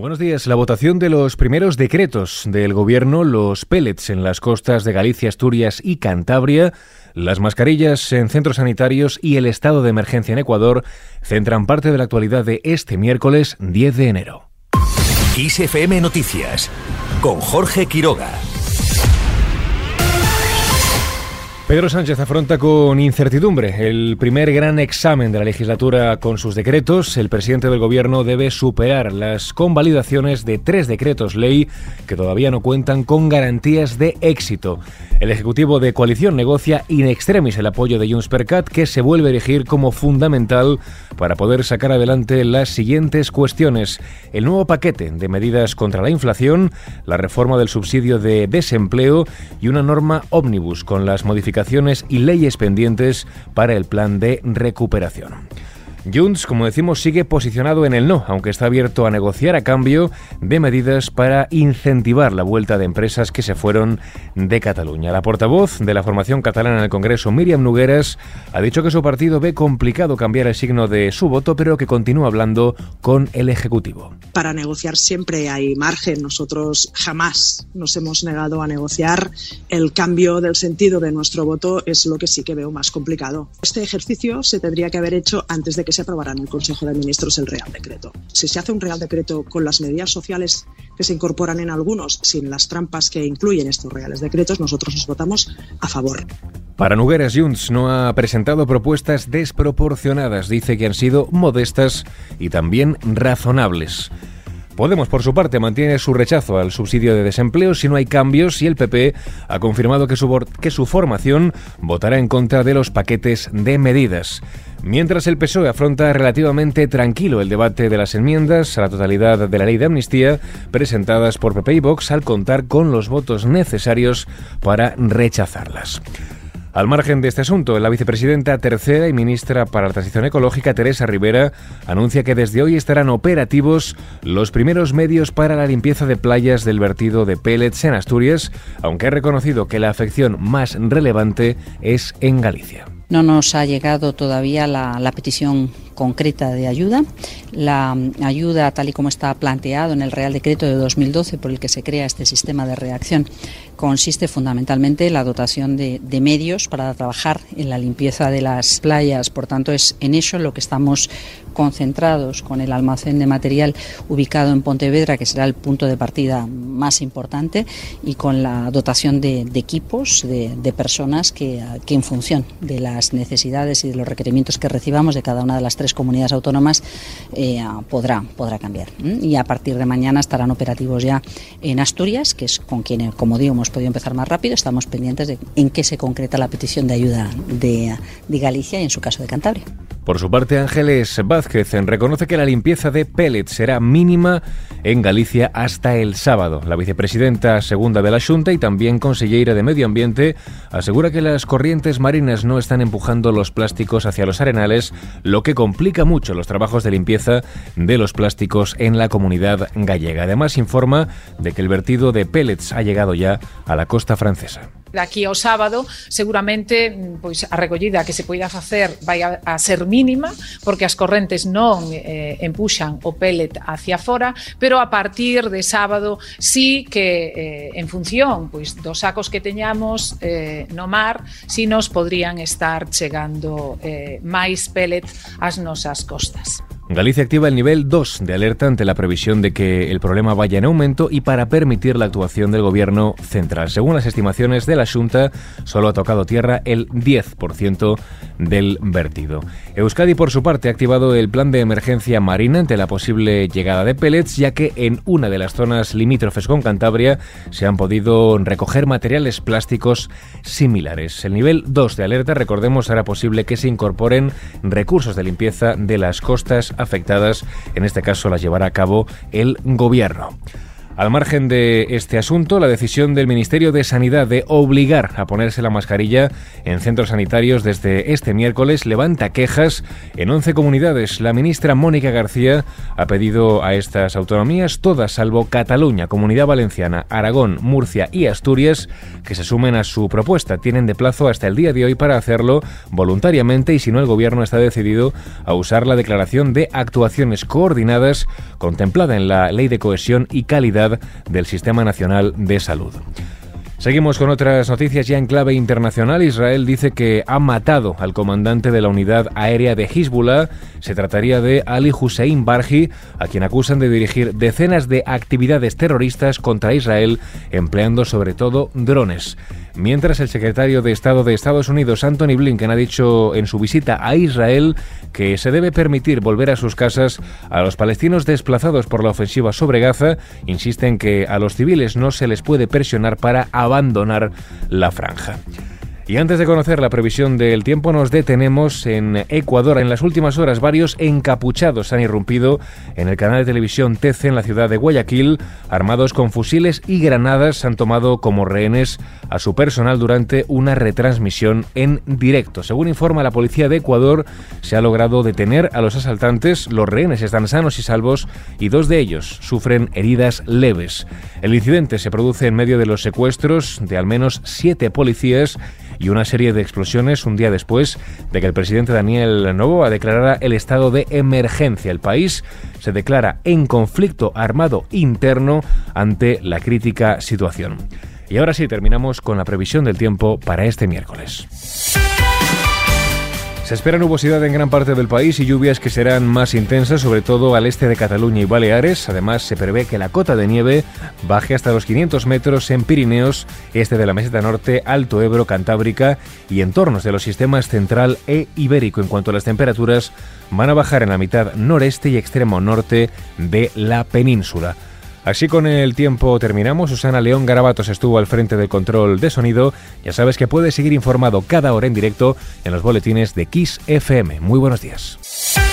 Buenos días. La votación de los primeros decretos del Gobierno, los pellets en las costas de Galicia, Asturias y Cantabria, las mascarillas en centros sanitarios y el estado de emergencia en Ecuador centran parte de la actualidad de este miércoles 10 de enero. ISFM Noticias con Jorge Quiroga. Pedro Sánchez afronta con incertidumbre el primer gran examen de la legislatura con sus decretos. El presidente del gobierno debe superar las convalidaciones de tres decretos ley que todavía no cuentan con garantías de éxito. El Ejecutivo de Coalición negocia in extremis el apoyo de Junts per Cat, que se vuelve a erigir como fundamental para poder sacar adelante las siguientes cuestiones. El nuevo paquete de medidas contra la inflación, la reforma del subsidio de desempleo y una norma ómnibus con las modificaciones y leyes pendientes para el plan de recuperación. Junts, como decimos, sigue posicionado en el no, aunque está abierto a negociar a cambio de medidas para incentivar la vuelta de empresas que se fueron de Cataluña. La portavoz de la formación catalana en el Congreso, Miriam Nugueras, ha dicho que su partido ve complicado cambiar el signo de su voto, pero que continúa hablando con el Ejecutivo. Para negociar siempre hay margen. Nosotros jamás nos hemos negado a negociar. El cambio del sentido de nuestro voto es lo que sí que veo más complicado. Este ejercicio se tendría que haber hecho antes de que se aprobará en el Consejo de Ministros el Real Decreto. Si se hace un Real Decreto con las medidas sociales que se incorporan en algunos, sin las trampas que incluyen estos Reales Decretos, nosotros nos votamos a favor. Para Nugueras, Junts no ha presentado propuestas desproporcionadas. Dice que han sido modestas y también razonables. Podemos, por su parte, mantiene su rechazo al subsidio de desempleo si no hay cambios y el PP ha confirmado que que su formación votará en contra de los paquetes de medidas. Mientras el PSOE afronta relativamente tranquilo el debate de las enmiendas a la totalidad de la ley de amnistía presentadas por PP y Vox al contar con los votos necesarios para rechazarlas. Al margen de este asunto, la vicepresidenta tercera y ministra para la Transición Ecológica, Teresa Rivera, anuncia que desde hoy estarán operativos los primeros medios para la limpieza de playas del vertido de pellets en Asturias, aunque ha reconocido que la afección más relevante es en Galicia. No nos ha llegado todavía la, petición concreta de ayuda. La ayuda, tal y como está planteado en el Real Decreto de 2012 por el que se crea este sistema de reacción, consiste fundamentalmente en la dotación de, de medios para trabajar en la limpieza de las playas. Por tanto, es en eso lo que estamos concentrados con el almacén de material ubicado en Pontevedra, que será el punto de partida más importante, y con la dotación de, equipos, de, personas que, en función de las necesidades y de los requerimientos que recibamos de cada una de las tres comunidades autónomas eh, podrá, podrá cambiar. Y a partir de mañana estarán operativos ya en Asturias, que es con quien, como digo, hemos podido empezar más rápido. Estamos pendientes de en qué se concreta la petición de ayuda de Galicia y en su caso de Cantabria. Por su parte, Ángeles Vázquez reconoce que la limpieza de pellets será mínima en Galicia hasta el sábado. La vicepresidenta segunda de la Junta y también consellera de Medio Ambiente asegura que las corrientes marinas no están empujando los plásticos hacia los arenales, lo que complica mucho los trabajos de limpieza de los plásticos en la comunidad gallega. Además, informa de que el vertido de pellets ha llegado ya a la costa francesa. daqui ao sábado, seguramente pois a recollida que se poida facer vai a, a ser mínima porque as correntes non eh, empuxan o pellet hacia fora, pero a partir de sábado sí que eh, en función pois dos sacos que teñamos eh, no mar, si sí nos podrían estar chegando eh, máis pellet ás nosas costas. Galicia activa el nivel 2 de alerta ante la previsión de que el problema vaya en aumento y para permitir la actuación del gobierno central. Según las estimaciones de la Junta, solo ha tocado tierra el 10% del vertido. Euskadi, por su parte, ha activado el plan de emergencia marina ante la posible llegada de pellets, ya que en una de las zonas limítrofes con Cantabria se han podido recoger materiales plásticos similares. El nivel 2 de alerta, recordemos, hará posible que se incorporen recursos de limpieza de las costas afectadas, en este caso las llevará a cabo el gobierno. Al margen de este asunto, la decisión del Ministerio de Sanidad de obligar a ponerse la mascarilla en centros sanitarios desde este miércoles levanta quejas en 11 comunidades. La ministra Mónica García ha pedido a estas autonomías, todas salvo Cataluña, Comunidad Valenciana, Aragón, Murcia y Asturias, que se sumen a su propuesta. Tienen de plazo hasta el día de hoy para hacerlo voluntariamente y si no el gobierno está decidido a usar la declaración de actuaciones coordinadas contemplada en la Ley de Cohesión y Calidad del Sistema Nacional de Salud. Seguimos con otras noticias ya en clave internacional. Israel dice que ha matado al comandante de la unidad aérea de Hezbollah. Se trataría de Ali Hussein Barji, a quien acusan de dirigir decenas de actividades terroristas contra Israel, empleando sobre todo drones. Mientras el secretario de Estado de Estados Unidos, Anthony Blinken, ha dicho en su visita a Israel que se debe permitir volver a sus casas a los palestinos desplazados por la ofensiva sobre Gaza, insisten que a los civiles no se les puede presionar para abandonar la franja. Y antes de conocer la previsión del tiempo, nos detenemos en Ecuador. En las últimas horas, varios encapuchados han irrumpido en el canal de televisión TC en la ciudad de Guayaquil. Armados con fusiles y granadas, han tomado como rehenes a su personal durante una retransmisión en directo. Según informa la policía de Ecuador, se ha logrado detener a los asaltantes. Los rehenes están sanos y salvos y dos de ellos sufren heridas leves. El incidente se produce en medio de los secuestros de al menos siete policías y una serie de explosiones un día después de que el presidente Daniel Novoa declarara el estado de emergencia. El país se declara en conflicto armado interno ante la crítica situación. Y ahora sí, terminamos con la previsión del tiempo para este miércoles. Se espera nubosidad en gran parte del país y lluvias que serán más intensas, sobre todo al este de Cataluña y Baleares. Además, se prevé que la cota de nieve baje hasta los 500 metros en Pirineos, este de la meseta norte, Alto Ebro, Cantábrica y entornos de los sistemas central e ibérico. En cuanto a las temperaturas, van a bajar en la mitad noreste y extremo norte de la península. Así con el tiempo terminamos. Susana León Garabatos estuvo al frente del control de sonido. Ya sabes que puedes seguir informado cada hora en directo en los boletines de Kiss FM. Muy buenos días.